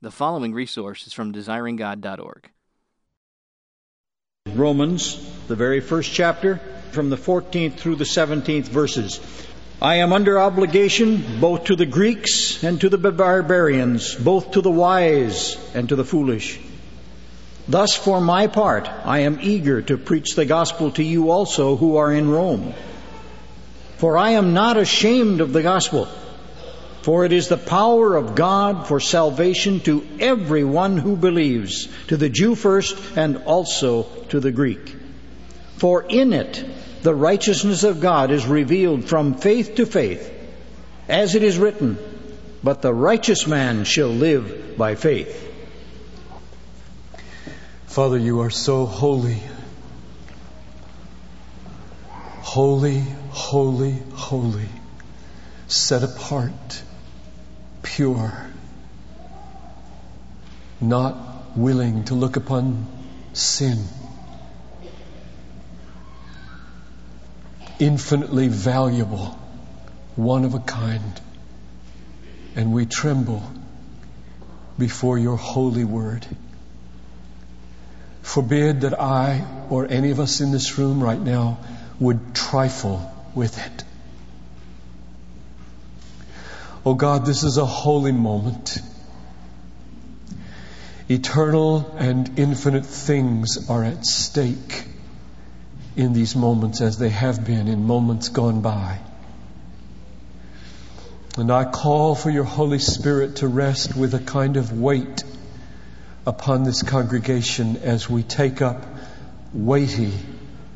The following resource is from desiringgod.org. Romans, the very first chapter, from the 14th through the 17th verses. I am under obligation both to the Greeks and to the barbarians, both to the wise and to the foolish. Thus, for my part, I am eager to preach the gospel to you also who are in Rome. For I am not ashamed of the gospel, for it is the power of God for salvation to everyone who believes, to the Jew first and also to the Greek. For in it the righteousness of God is revealed from faith to faith, as it is written, But the righteous man shall live by faith. Father, you are so holy. Holy, holy, holy. Set apart, pure. Not willing to look upon sin. Infinitely valuable, one of a kind. And we tremble before your holy word. Forbid that I or any of us in this room right now would trifle with it. Oh God, this is a holy moment. Eternal and infinite things are at stake in these moments as they have been in moments gone by. And I call for your Holy Spirit to rest with a kind of weight upon this congregation as we take up weighty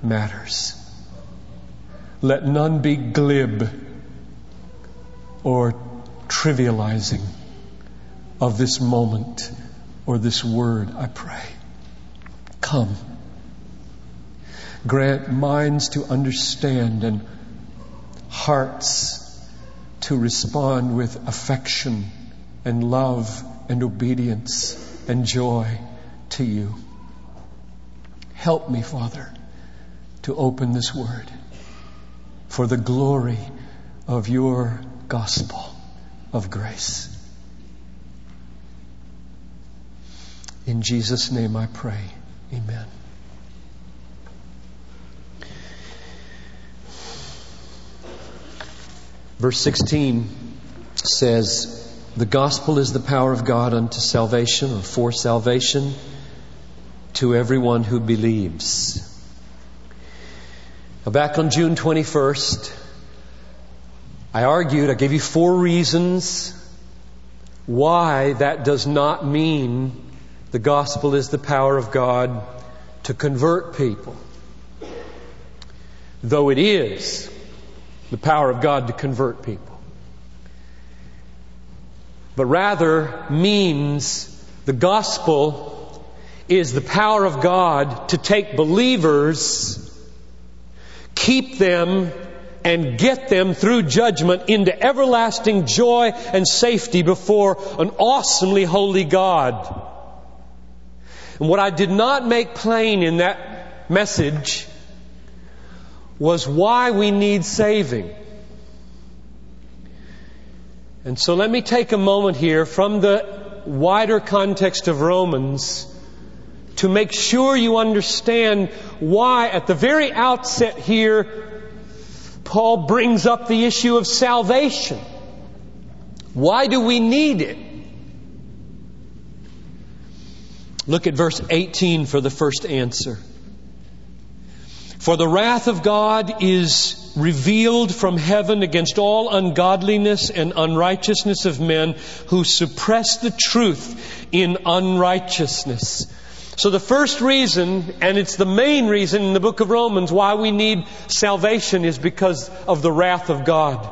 matters. Let none be glib or trivializing of this moment or this word, I pray. Come. Grant minds to understand and hearts to respond with affection and love and obedience and joy to you. Help me, Father, to open this word for the glory of your gospel of grace. In Jesus' name I pray. Amen. Verse 16 says, The gospel is the power of God unto salvation or for salvation to everyone who believes. Now back on June 21st, I argued, I gave you four reasons why that does not mean the gospel is the power of God to convert people. Though it is the power of God to convert people. But rather means the gospel is the power of God to take believers, keep them, and get them through judgment into everlasting joy and safety before an awesomely holy God. And what I did not make plain in that message was why we need saving. And so let me take a moment here from the wider context of Romans to make sure you understand why at the very outset here Paul brings up the issue of salvation. Why do we need it? Look at verse 18 for the first answer. For the wrath of God is revealed from heaven against all ungodliness and unrighteousness of men who suppress the truth in unrighteousness. So the first reason, and it's the main reason in the book of Romans why we need salvation is because of the wrath of God.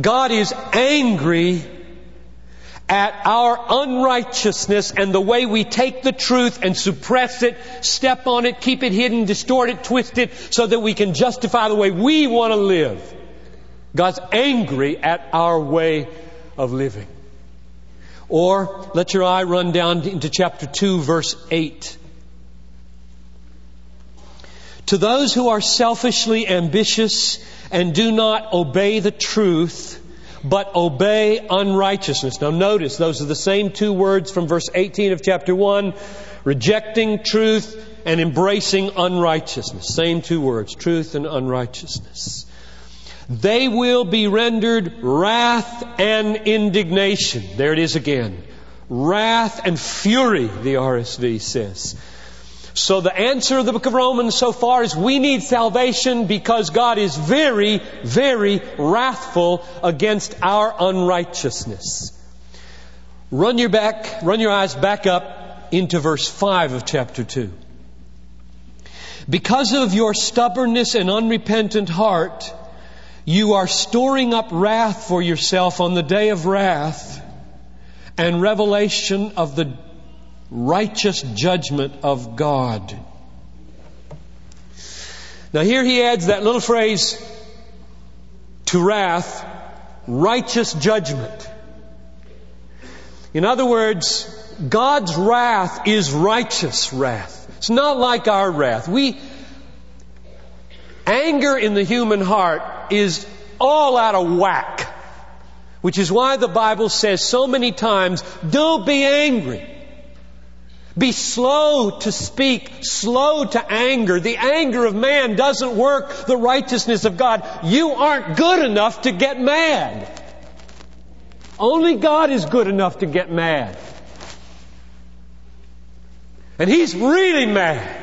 God is angry at our unrighteousness and the way we take the truth and suppress it, step on it, keep it hidden, distort it, twist it, so that we can justify the way we want to live. God's angry at our way of living. Or let your eye run down into chapter 2, verse 8. To those who are selfishly ambitious and do not obey the truth, but obey unrighteousness. Now notice, those are the same two words from verse 18 of chapter 1, rejecting truth and embracing unrighteousness. Same two words, truth and unrighteousness. They will be rendered wrath and indignation. There it is again. Wrath and fury, the RSV says. So the answer of the book of Romans so far is we need salvation because God is very, very wrathful against our unrighteousness. Run your back, run your eyes back up into verse 5 of chapter 2. Because of your stubbornness and unrepentant heart, you are storing up wrath for yourself on the day of wrath and revelation of the righteous judgment of God. Now, here he adds that little phrase to wrath, righteous judgment. In other words, God's wrath is righteous wrath. It's not like our wrath. We, anger in the human heart is all out of whack. Which is why the Bible says so many times, don't be angry. Be slow to speak, slow to anger. The anger of man doesn't work the righteousness of God. You aren't good enough to get mad. Only God is good enough to get mad. And He's really mad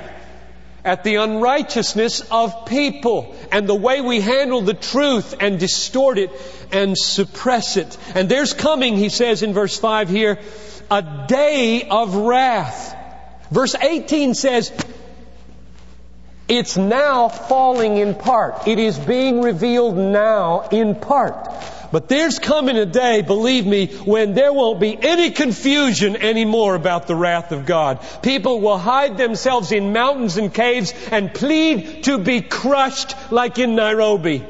at the unrighteousness of people and the way we handle the truth and distort it and suppress it. And there's coming, he says in verse 5 here, a day of wrath. Verse 18 says, it's now falling in part. It is being revealed now in part. But there's coming a day, believe me, when there won't be any confusion anymore about the wrath of God. People will hide themselves in mountains and caves and plead to be crushed like in Nairobi.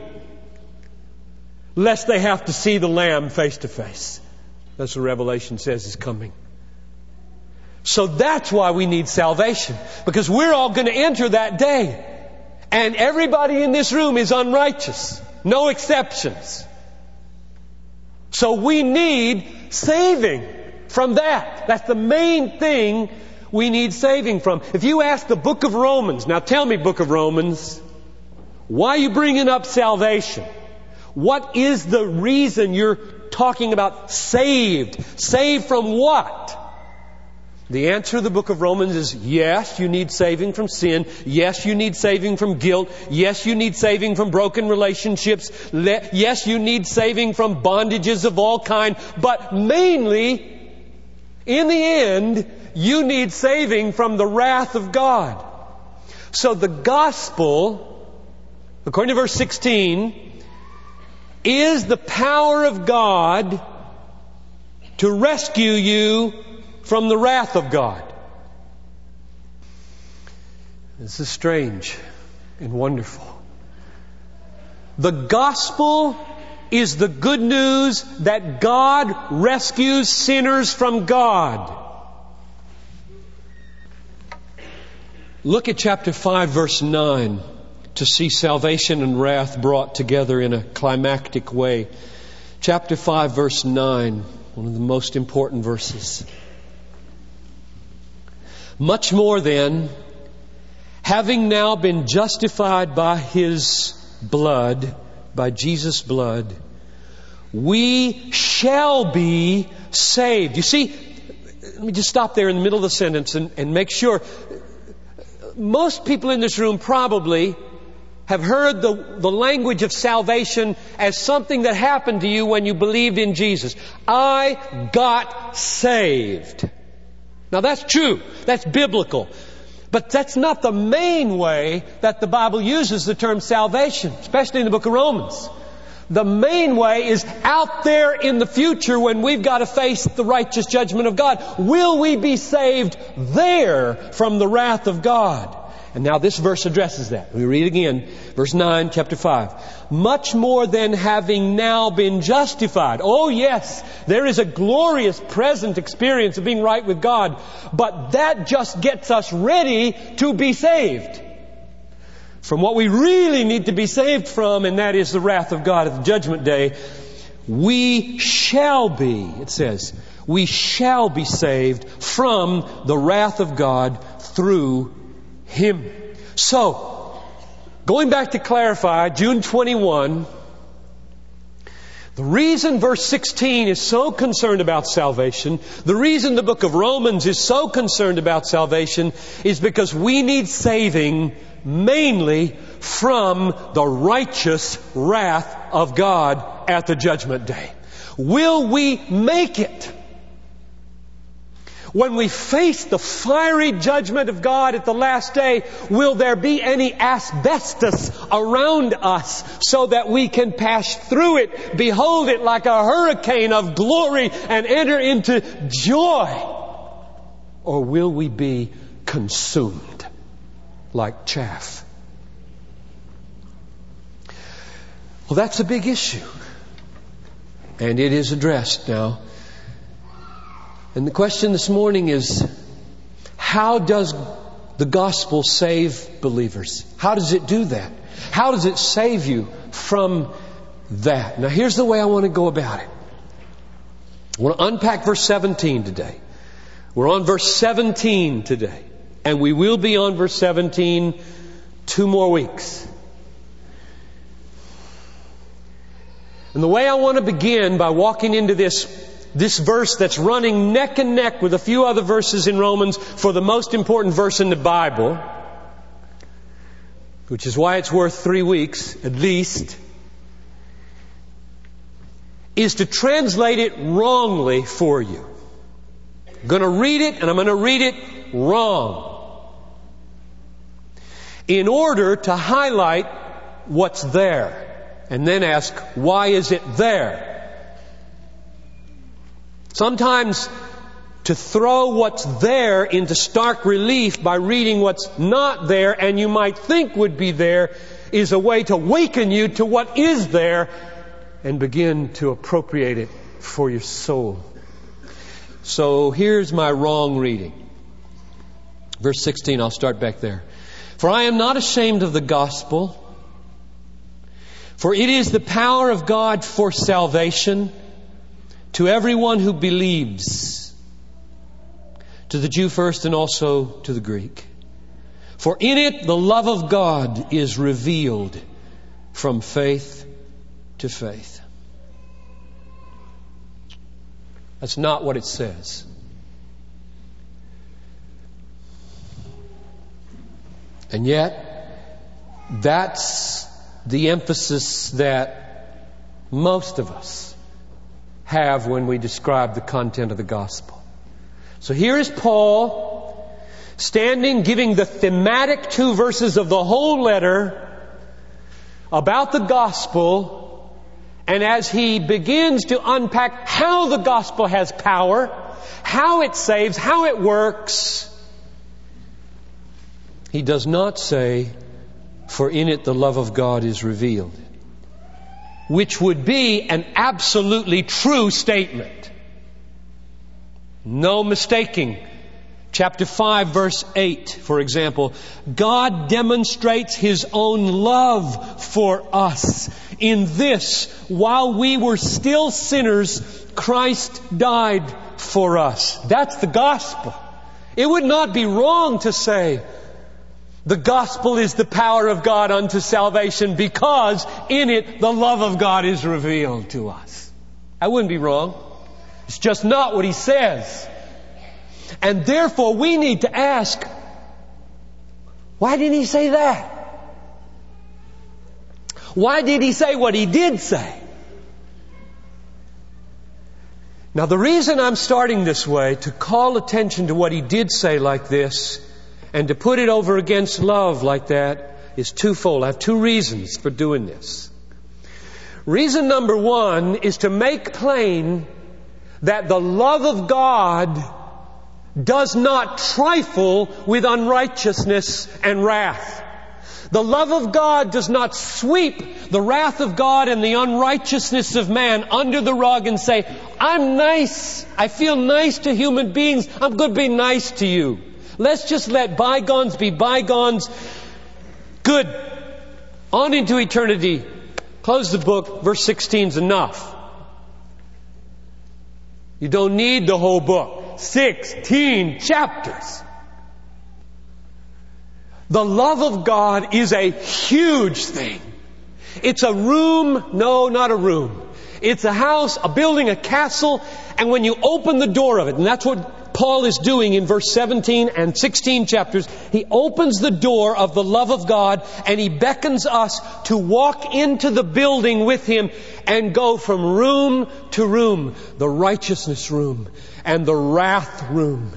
Lest they have to see the Lamb face to face. That's what Revelation says is coming. So that's why we need salvation. Because we're all going to enter that day. And everybody in this room is unrighteous. No exceptions. So we need saving from that. That's the main thing we need saving from. If you ask the book of Romans, now tell me, book of Romans, why are you bringing up salvation? What is the reason you're talking about saved? Saved from what? The answer to the book of Romans is yes, you need saving from sin. Yes, you need saving from guilt. Yes, you need saving from broken relationships. Yes, you need saving from bondages of all kind. But mainly, in the end, you need saving from the wrath of God. So the gospel, according to verse 16, is the power of God to rescue you from the wrath of God. This is strange and wonderful. The gospel is the good news that God rescues sinners from God. Look at chapter 5 verse 9 to see salvation and wrath brought together in a climactic way. Chapter 5 verse 9, one of the most important verses. Much more then, having now been justified by His blood, by Jesus' blood, we shall be saved. You see, let me just stop there in the middle of the sentence and, and make sure. Most people in this room probably have heard the, the language of salvation as something that happened to you when you believed in Jesus. I got saved. Now that's true. That's biblical. But that's not the main way that the Bible uses the term salvation, especially in the book of Romans. The main way is out there in the future when we've got to face the righteous judgment of God. Will we be saved there from the wrath of God? And now this verse addresses that. We read again, verse 9, chapter 5. Much more than having now been justified. Oh yes, there is a glorious present experience of being right with God, but that just gets us ready to be saved. From what we really need to be saved from, and that is the wrath of God at the judgment day. we shall be, it says, we shall be saved from the wrath of God through Him. So, going back to clarify, June 21, the reason verse 16 is so concerned about salvation, the reason the book of Romans is so concerned about salvation is because we need saving mainly from the righteous wrath of God at the judgment day. Will we make it? When we face the fiery judgment of God at the last day, will there be any asbestos around us so that we can pass through it, behold it like a hurricane of glory and enter into joy? Or will we be consumed like chaff? Well, that's a big issue. And it is addressed now and the question this morning is how does the gospel save believers? How does it do that? How does it save you from that? Now, here's the way I want to go about it. I want to unpack verse 17 today. We're on verse 17 today, and we will be on verse 17 two more weeks. And the way I want to begin by walking into this this verse that's running neck and neck with a few other verses in Romans for the most important verse in the Bible, which is why it's worth three weeks at least, is to translate it wrongly for you. I'm going to read it and I'm going to read it wrong. In order to highlight what's there and then ask, why is it there? Sometimes to throw what's there into stark relief by reading what's not there and you might think would be there is a way to waken you to what is there and begin to appropriate it for your soul. So here's my wrong reading. Verse 16, I'll start back there. For I am not ashamed of the gospel, for it is the power of God for salvation to everyone who believes, to the Jew first and also to the Greek. For in it the love of God is revealed from faith to faith. That's not what it says. And yet, that's the emphasis that most of us have when we describe the content of the gospel. So here is Paul standing giving the thematic two verses of the whole letter about the gospel and as he begins to unpack how the gospel has power, how it saves, how it works, he does not say, for in it the love of God is revealed which would be an absolutely true statement. No mistaking. Chapter 5 verse 8, for example, God demonstrates His own love for us in this, while we were still sinners, Christ died for us. That's the gospel. It would not be wrong to say, the gospel is the power of God unto salvation because in it the love of God is revealed to us. I wouldn't be wrong. It's just not what he says. And therefore we need to ask, why didn't he say that? Why did he say what he did say? Now the reason I'm starting this way, to call attention to what he did say like this, and to put it over against love like that is twofold. I have two reasons for doing this. Reason number one is to make plain that the love of God does not trifle with unrighteousness and wrath. The love of God does not sweep the wrath of God and the unrighteousness of man under the rug and say, I'm nice. I feel nice to human beings. I'm going to be nice to you. Let's just let bygones be bygones. Good. On into eternity. Close the book. Verse 16 is enough. You don't need the whole book. 16 chapters. The love of God is a huge thing. It's a room, no, not a room. It's a house, a building, a castle, and when you open the door of it, and that's what Paul is doing in verse 17 and 16 chapters, he opens the door of the love of God and he beckons us to walk into the building with him and go from room to room, the righteousness room and the wrath room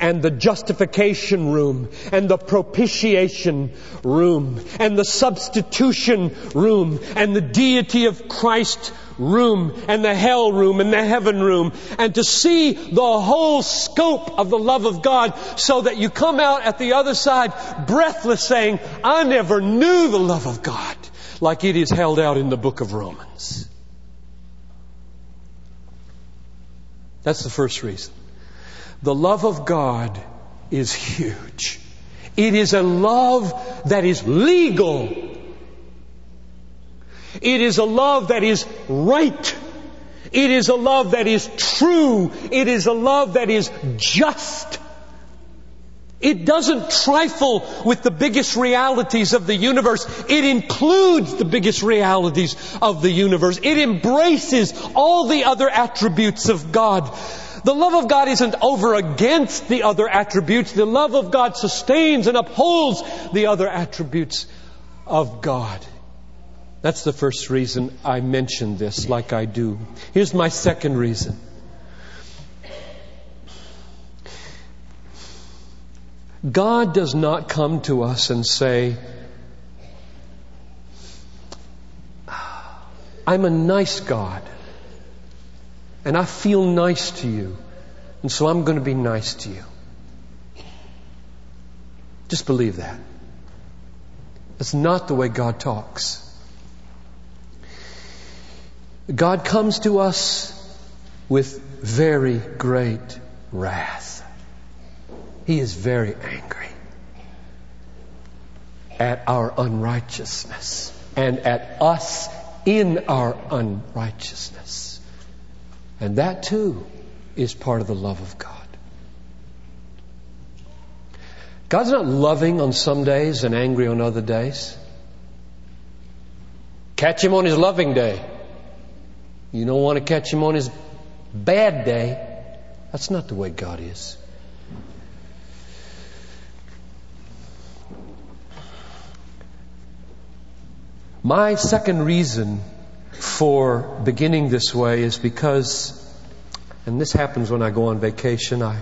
and the justification room and the propitiation room and the substitution room and the deity of Christ room and the hell room and the heaven room and to see the whole scope of the love of God so that you come out at the other side breathless saying, I never knew the love of God like it is held out in the book of Romans. That's the first reason. The love of God is huge. It is a love that is legal. It is a love that is right. It is a love that is true. It is a love that is just. It doesn't trifle with the biggest realities of the universe. It includes the biggest realities of the universe. It embraces all the other attributes of God. The love of God isn't over against the other attributes. The love of God sustains and upholds the other attributes of God. That's the first reason I mention this like I do. Here's my second reason. God does not come to us and say, ah, I'm a nice God, and I feel nice to you, and so I'm going to be nice to you. Just believe that. That's not the way God talks. God comes to us with very great wrath. He is very angry at our unrighteousness and at us in our unrighteousness. And that too is part of the love of God. God's not loving on some days and angry on other days. Catch him on his loving day. You don't want to catch him on his bad day. That's not the way God is. My second reason for beginning this way is because, and this happens when I go on vacation, I,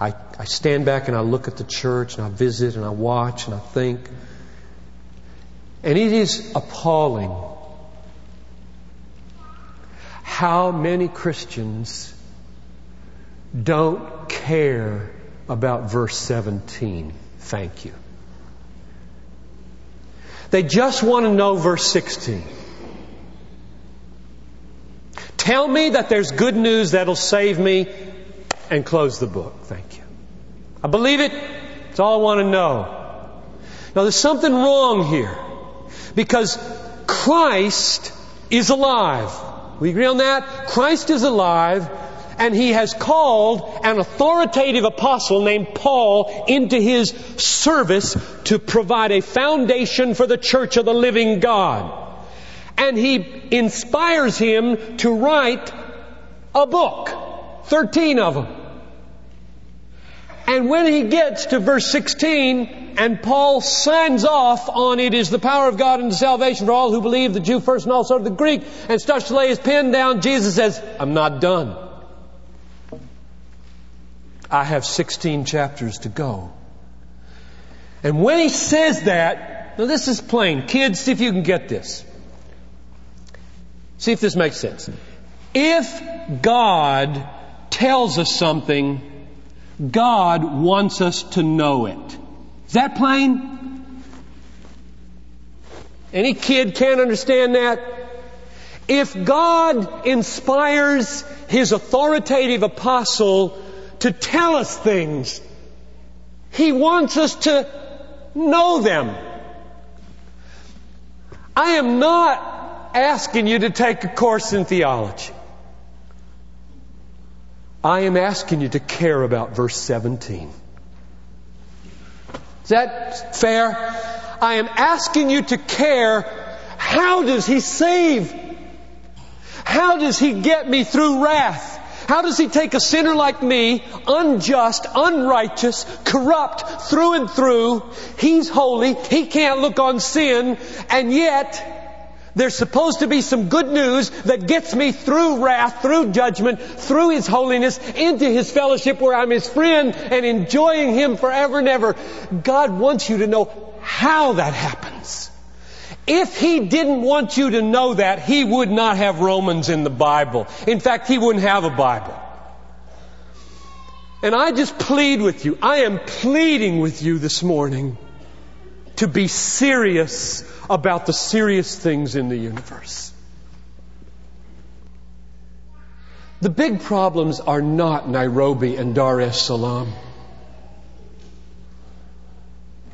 I, I stand back and I look at the church and I visit and I watch and I think. And it is appalling how many Christians don't care about verse 17. Thank you. They just want to know verse 16. Tell me that there's good news that'll save me and close the book. Thank you. I believe it. It's all I want to know. Now there's something wrong here because Christ is alive. We agree on that? Christ is alive and he has called an authoritative apostle named Paul into his service to provide a foundation for the church of the living God. And he inspires him to write a book. Thirteen of them. And when he gets to verse 16, and Paul signs off on it is the power of God unto salvation for all who believe, the Jew first and also the Greek, and starts to lay his pen down, Jesus says, I'm not done. I have 16 chapters to go. And when he says that, now this is plain. Kids, see if you can get this. See if this makes sense. If God tells us something, God wants us to know it. Is that plain? Any kid can't understand that? If God inspires His authoritative apostle to tell us things, He wants us to know them. I am not asking you to take a course in theology. I am asking you to care about verse 17. Is that fair? I am asking you to care. How does He save? How does He get me through wrath? How does He take a sinner like me, unjust, unrighteous, corrupt through and through? He's holy. He can't look on sin. And yet, there's supposed to be some good news that gets me through wrath, through judgment, through His holiness, into His fellowship where I'm His friend and enjoying Him forever and ever. God wants you to know how that happens. If He didn't want you to know that, He would not have Romans in the Bible. In fact, He wouldn't have a Bible. And I just plead with you, I am pleading with you this morning to be serious about the serious things in the universe. The big problems are not Nairobi and Dar es Salaam.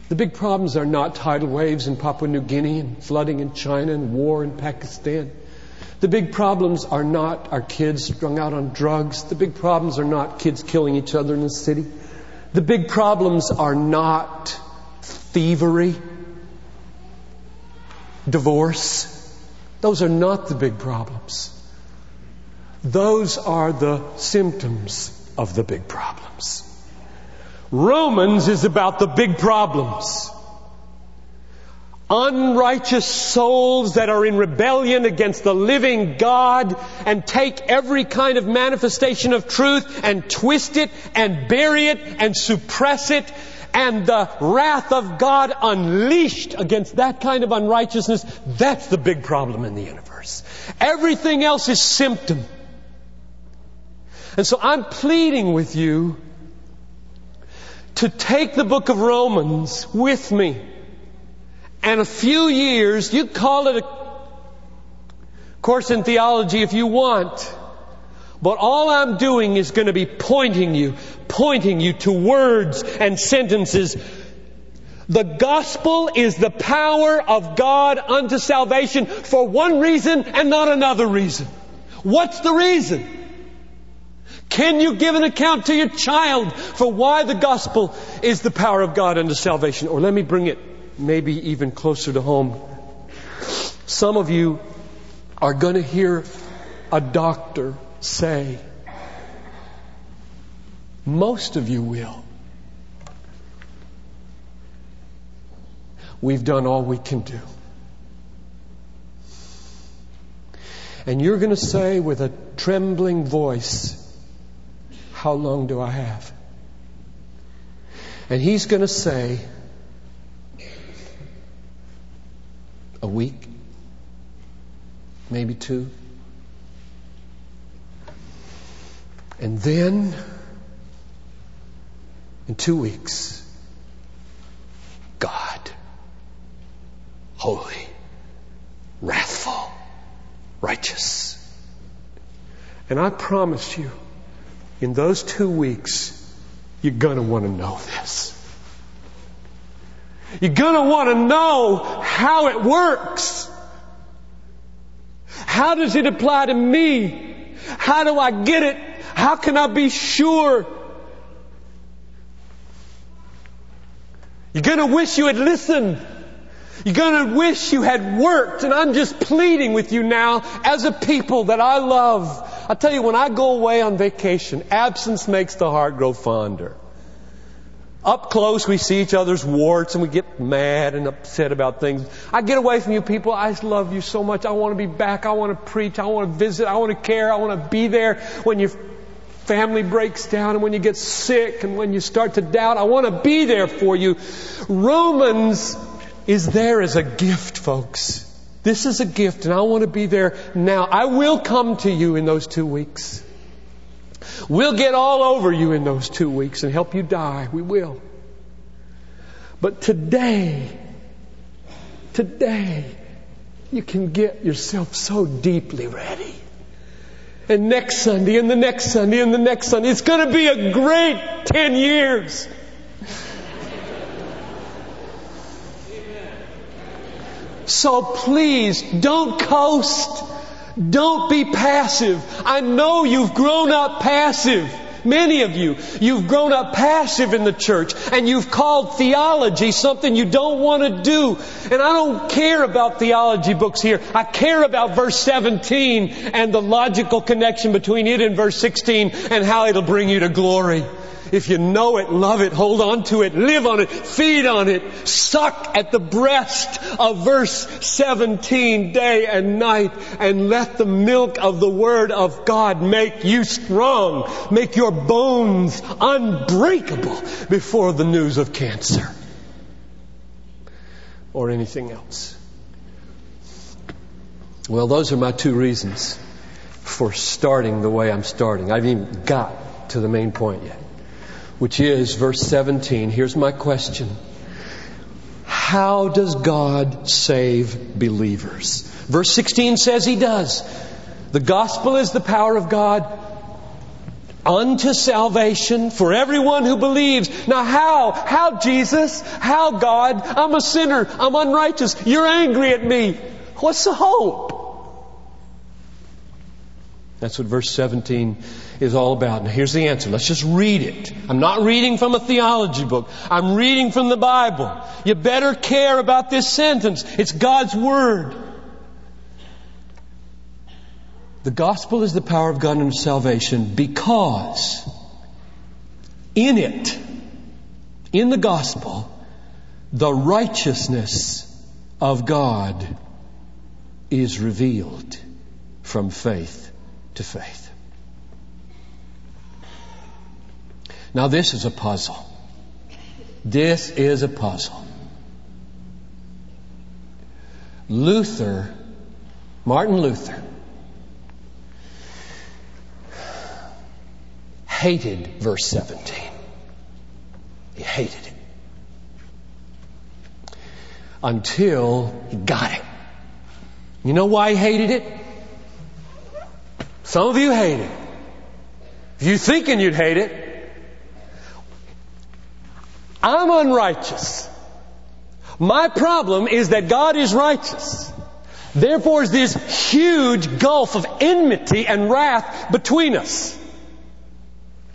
The big problems are not tidal waves in Papua New Guinea and flooding in China and war in Pakistan. The big problems are not our kids strung out on drugs. The big problems are not kids killing each other in the city. The big problems are not thievery, divorce. Those are not the big problems. Those are the symptoms of the big problems. Romans is about the big problems. Unrighteous souls that are in rebellion against the living God and take every kind of manifestation of truth and twist it and bury it and suppress it and the wrath of God unleashed against that kind of unrighteousness, that's the big problem in the universe. Everything else is symptom. And so I'm pleading with you to take the book of Romans with me. And a few years, you call it a course in theology if you want. But all I'm doing is going to be pointing you, pointing you to words and sentences. The gospel is the power of God unto salvation for one reason and not another reason. What's the reason? Can you give an account to your child for why the gospel is the power of God unto salvation? Or let me bring it maybe even closer to home. Some of you are going to hear a doctor say, most of you will. We've done all we can do. And you're going to say with a trembling voice, how long do I have? And he's going to say, a week, maybe two. And then, in two weeks, God, holy, wrathful, righteous. And I promise you, in those two weeks, you're going to want to know this. You're going to want to know how it works. How does it apply to me? How do I get it? How can I be sure? You're going to wish you had listened. You're going to wish you had worked. And I'm just pleading with you now as a people that I love I tell you, when I go away on vacation, absence makes the heart grow fonder. Up close, we see each other's warts and we get mad and upset about things. I get away from you people. I love you so much. I want to be back. I want to preach. I want to visit. I want to care. I want to be there when your family breaks down and when you get sick and when you start to doubt. I want to be there for you. Romans is there as a gift, folks. This is a gift and I want to be there now. I will come to you in those two weeks. We'll get all over you in those two weeks and help you die. We will. But today, today, you can get yourself so deeply ready. And next Sunday, and the next Sunday, and the next Sunday, it's going to be a great 10 years. So please, don't coast. Don't be passive. I know you've grown up passive. Many of you, you've grown up passive in the church and you've called theology something you don't want to do. And I don't care about theology books here. I care about verse 17 and the logical connection between it and verse 16 and how it'll bring you to glory. If you know it, love it, hold on to it, live on it, feed on it, suck at the breast of verse 17 day and night, and let the milk of the Word of God make you strong, make your bones unbreakable before the news of cancer or anything else. Well, those are my two reasons for starting the way I'm starting. I haven't even got to the main point yet which is verse 17. Here's my question. How does God save believers? Verse 16 says he does. The gospel is the power of God unto salvation for everyone who believes. Now how? How Jesus? How God? I'm a sinner. I'm unrighteous. You're angry at me. What's the hope? That's what verse 17 is all about. Now here's the answer. Let's just read it. I'm not reading from a theology book. I'm reading from the Bible. You better care about this sentence. It's God's Word. The gospel is the power of God unto salvation because in it, in the gospel, the righteousness of God is revealed from faith to faith. Now, this is a puzzle. This is a puzzle. Luther, Martin Luther, hated verse 17. He hated it. Until he got it. You know why he hated it? Some of you hate it. If you thinking you'd hate it, I'm unrighteous. My problem is that God is righteous. Therefore is this huge gulf of enmity and wrath between us.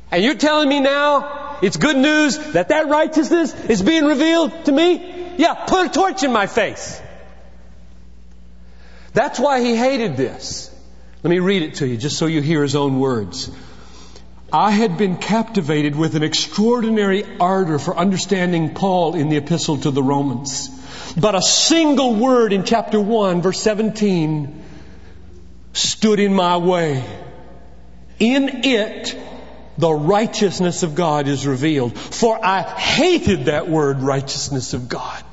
And you're telling me now it's good news that that righteousness is being revealed to me? Yeah, put a torch in my face. That's why he hated this. Let me read it to you just so you hear his own words. I had been captivated with an extraordinary ardor for understanding Paul in the epistle to the Romans. But a single word in chapter 1, verse 17, stood in my way. In it, the righteousness of God is revealed. For I hated that word, righteousness of God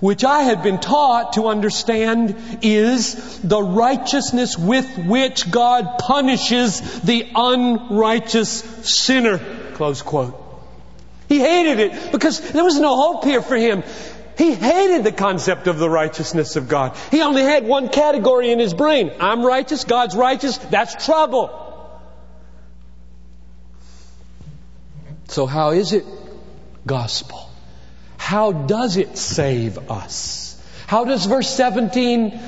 which I had been taught to understand is the righteousness with which God punishes the unrighteous sinner. Close quote. He hated it because there was no hope here for him. He hated the concept of the righteousness of God. He only had one category in his brain. I'm righteous, God's righteous, that's trouble. So how is it gospel? How does it save us? How does verse 17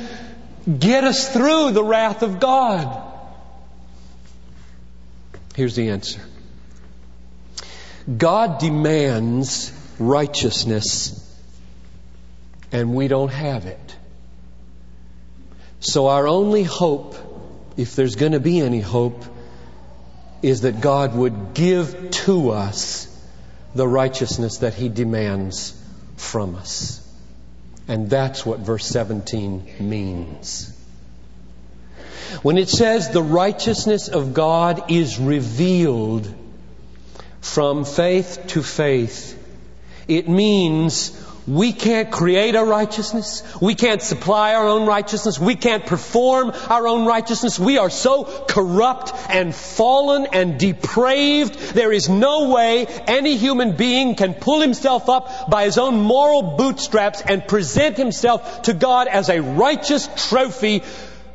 get us through the wrath of God? Here's the answer. God demands righteousness and we don't have it. So our only hope, if there's going to be any hope, is that God would give to us the righteousness that He demands from us. And that's what verse 17 means. When it says the righteousness of God is revealed from faith to faith, it means we can't create our righteousness. We can't supply our own righteousness. We can't perform our own righteousness. We are so corrupt and fallen and depraved. There is no way any human being can pull himself up by his own moral bootstraps and present himself to God as a righteous trophy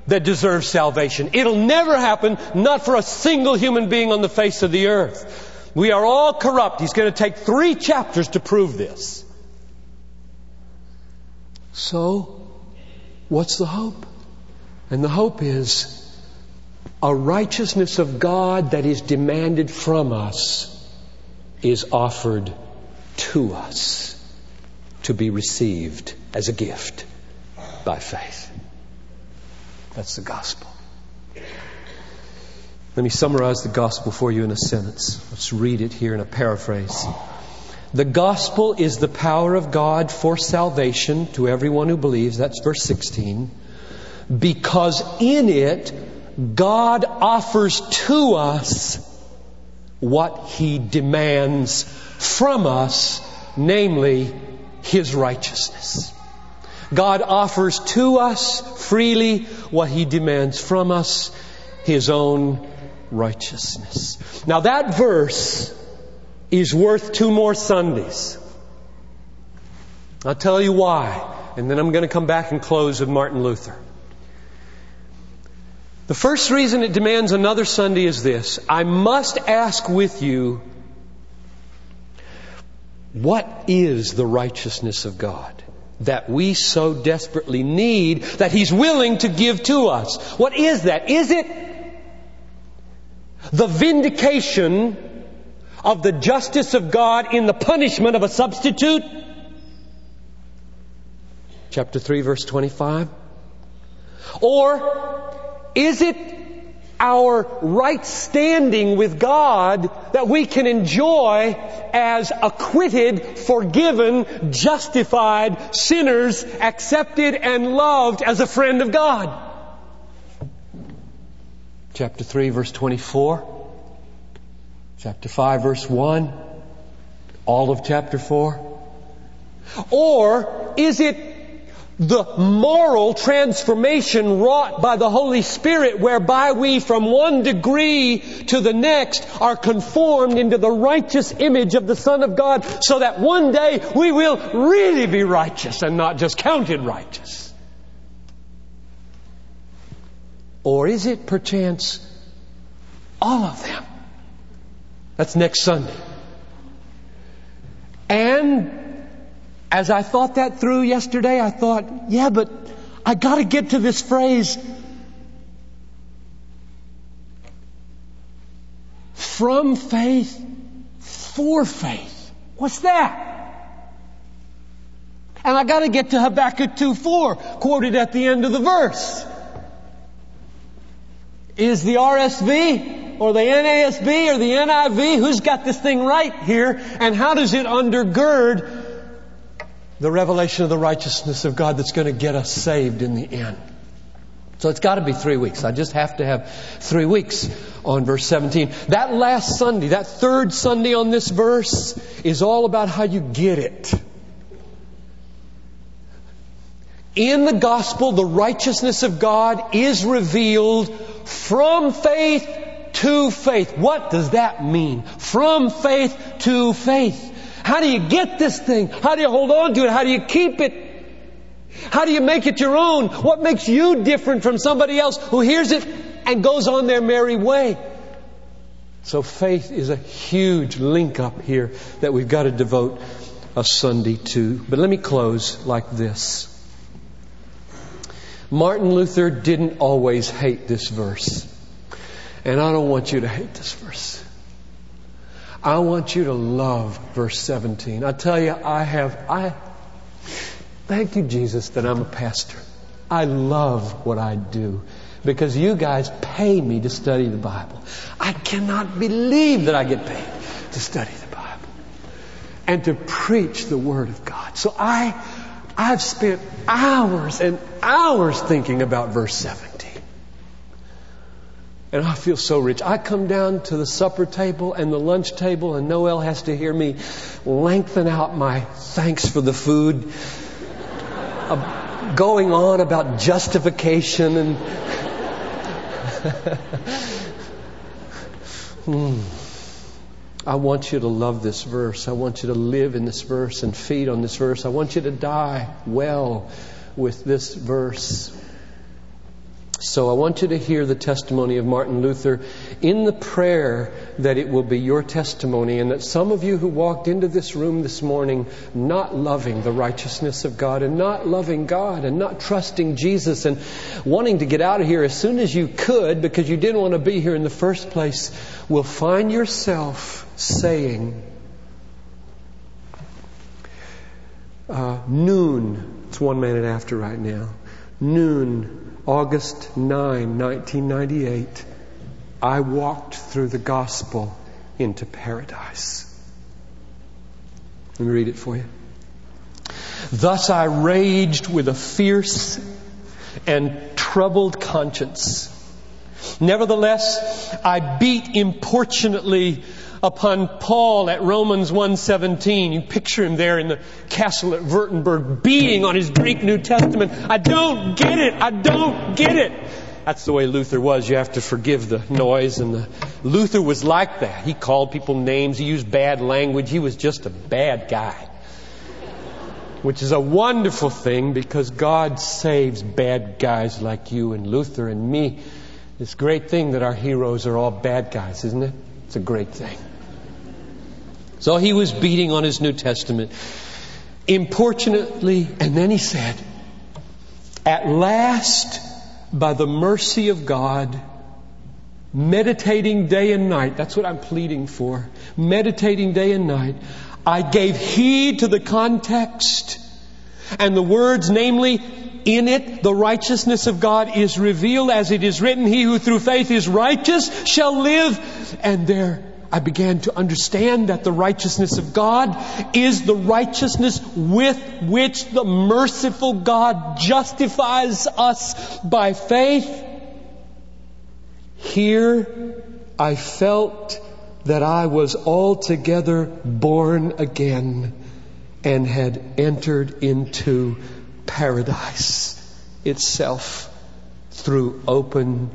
that deserves salvation. It'll never happen, not for a single human being on the face of the earth. We are all corrupt. He's going to take three chapters to prove this. So, what's the hope? And the hope is a righteousness of God that is demanded from us is offered to us to be received as a gift by faith. That's the gospel. Let me summarize the gospel for you in a sentence. Let's read it here in a paraphrase. The gospel is the power of God for salvation to everyone who believes. That's verse 16. Because in it, God offers to us what He demands from us, namely His righteousness. God offers to us freely what He demands from us, His own righteousness. Now that verse is worth two more Sundays. I'll tell you why, and then I'm going to come back and close with Martin Luther. The first reason it demands another Sunday is this. I must ask with you, what is the righteousness of God that we so desperately need that He's willing to give to us? What is that? Is it the vindication of the justice of God in the punishment of a substitute? Chapter 3 verse 25. Or is it our right standing with God that we can enjoy as acquitted, forgiven, justified sinners, accepted and loved as a friend of God? Chapter 3 verse 24. Chapter 5 verse 1. All of chapter 4. Or is it the moral transformation wrought by the Holy Spirit whereby we from one degree to the next are conformed into the righteous image of the Son of God so that one day we will really be righteous and not just counted righteous? Or is it perchance all of them? That's next Sunday. And as I thought that through yesterday, I thought, yeah, but I gotta get to this phrase. From faith for faith. What's that? And I gotta get to Habakkuk 2 4, quoted at the end of the verse. Is the RSV or the NASB or the NIV, who's got this thing right here, and how does it undergird the revelation of the righteousness of God that's going to get us saved in the end. So it's got to be three weeks. I just have to have three weeks on verse 17. That last Sunday, that third Sunday on this verse is all about how you get it. In the gospel, the righteousness of God is revealed from faith to faith. What does that mean? From faith to faith. How do you get this thing? How do you hold on to it? How do you keep it? How do you make it your own? What makes you different from somebody else who hears it and goes on their merry way? So faith is a huge link up here that we've got to devote a Sunday to. But let me close like this. Martin Luther didn't always hate this verse. And I don't want you to hate this verse. I want you to love verse 17. I tell you, I have, I, thank you, Jesus, that I'm a pastor. I love what I do because you guys pay me to study the Bible. I cannot believe that I get paid to study the Bible and to preach the Word of God. So I, I've spent hours and hours thinking about verse 7. And I feel so rich. I come down to the supper table and the lunch table, and Noel has to hear me lengthen out my thanks for the food, uh, going on about justification and. hmm. I want you to love this verse. I want you to live in this verse and feed on this verse. I want you to die well with this verse. So I want you to hear the testimony of Martin Luther in the prayer that it will be your testimony and that some of you who walked into this room this morning not loving the righteousness of God and not loving God and not trusting Jesus and wanting to get out of here as soon as you could because you didn't want to be here in the first place will find yourself saying, uh, noon, it's one minute after right now, noon, August 9, 1998, I walked through the gospel into paradise. Let me read it for you. Thus I raged with a fierce and troubled conscience. Nevertheless, I beat importunately upon Paul at Romans 1:17. You picture him there in the castle at Wittenberg beating on his Greek New Testament. I don't get it. I don't get it. That's the way Luther was. You have to forgive the noise and the Luther was like that. He called people names. He used bad language. He was just a bad guy. Which is a wonderful thing because God saves bad guys like you and Luther and me. It's a great thing that our heroes are all bad guys, isn't it? It's a great thing. So he was beating on his New Testament. Importunately, and then he said, At last, by the mercy of God, meditating day and night, that's what I'm pleading for, meditating day and night, I gave heed to the context and the words, namely, in it the righteousness of God is revealed as it is written, He who through faith is righteous shall live. And there I began to understand that the righteousness of God is the righteousness with which the merciful God justifies us by faith. Here I felt that I was altogether born again and had entered into paradise itself through open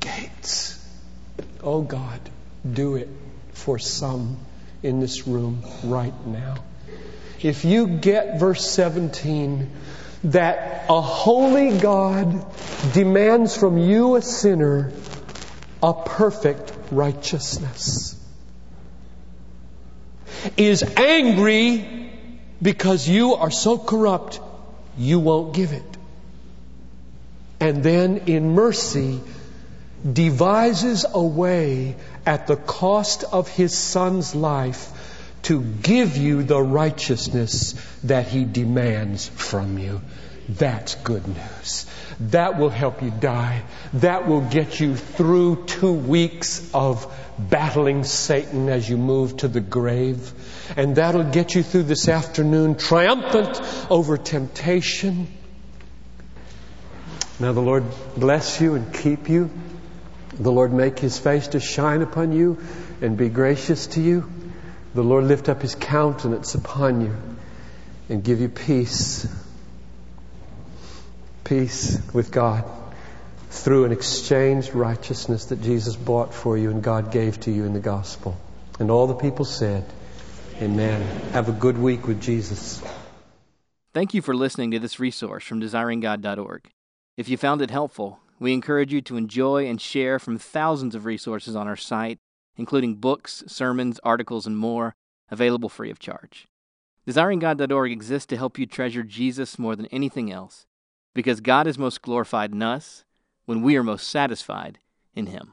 gates. Oh God, do it for some in this room right now. If you get verse 17, that a holy God demands from you, a sinner, a perfect righteousness, is angry because you are so corrupt, you won't give it. And then in mercy, devises a way at the cost of his son's life to give you the righteousness that he demands from you. That's good news. That will help you die. That will get you through two weeks of battling Satan as you move to the grave. And that'll get you through this afternoon triumphant over temptation. Now the Lord bless you and keep you. The Lord make his face to shine upon you and be gracious to you. The Lord lift up his countenance upon you and give you peace. Peace with God through an exchanged righteousness that Jesus bought for you and God gave to you in the gospel. And all the people said, Amen. Have a good week with Jesus. Thank you for listening to this resource from desiringgod.org. If you found it helpful, we encourage you to enjoy and share from thousands of resources on our site, including books, sermons, articles, and more, available free of charge. DesiringGod.org exists to help you treasure Jesus more than anything else, because God is most glorified in us when we are most satisfied in Him.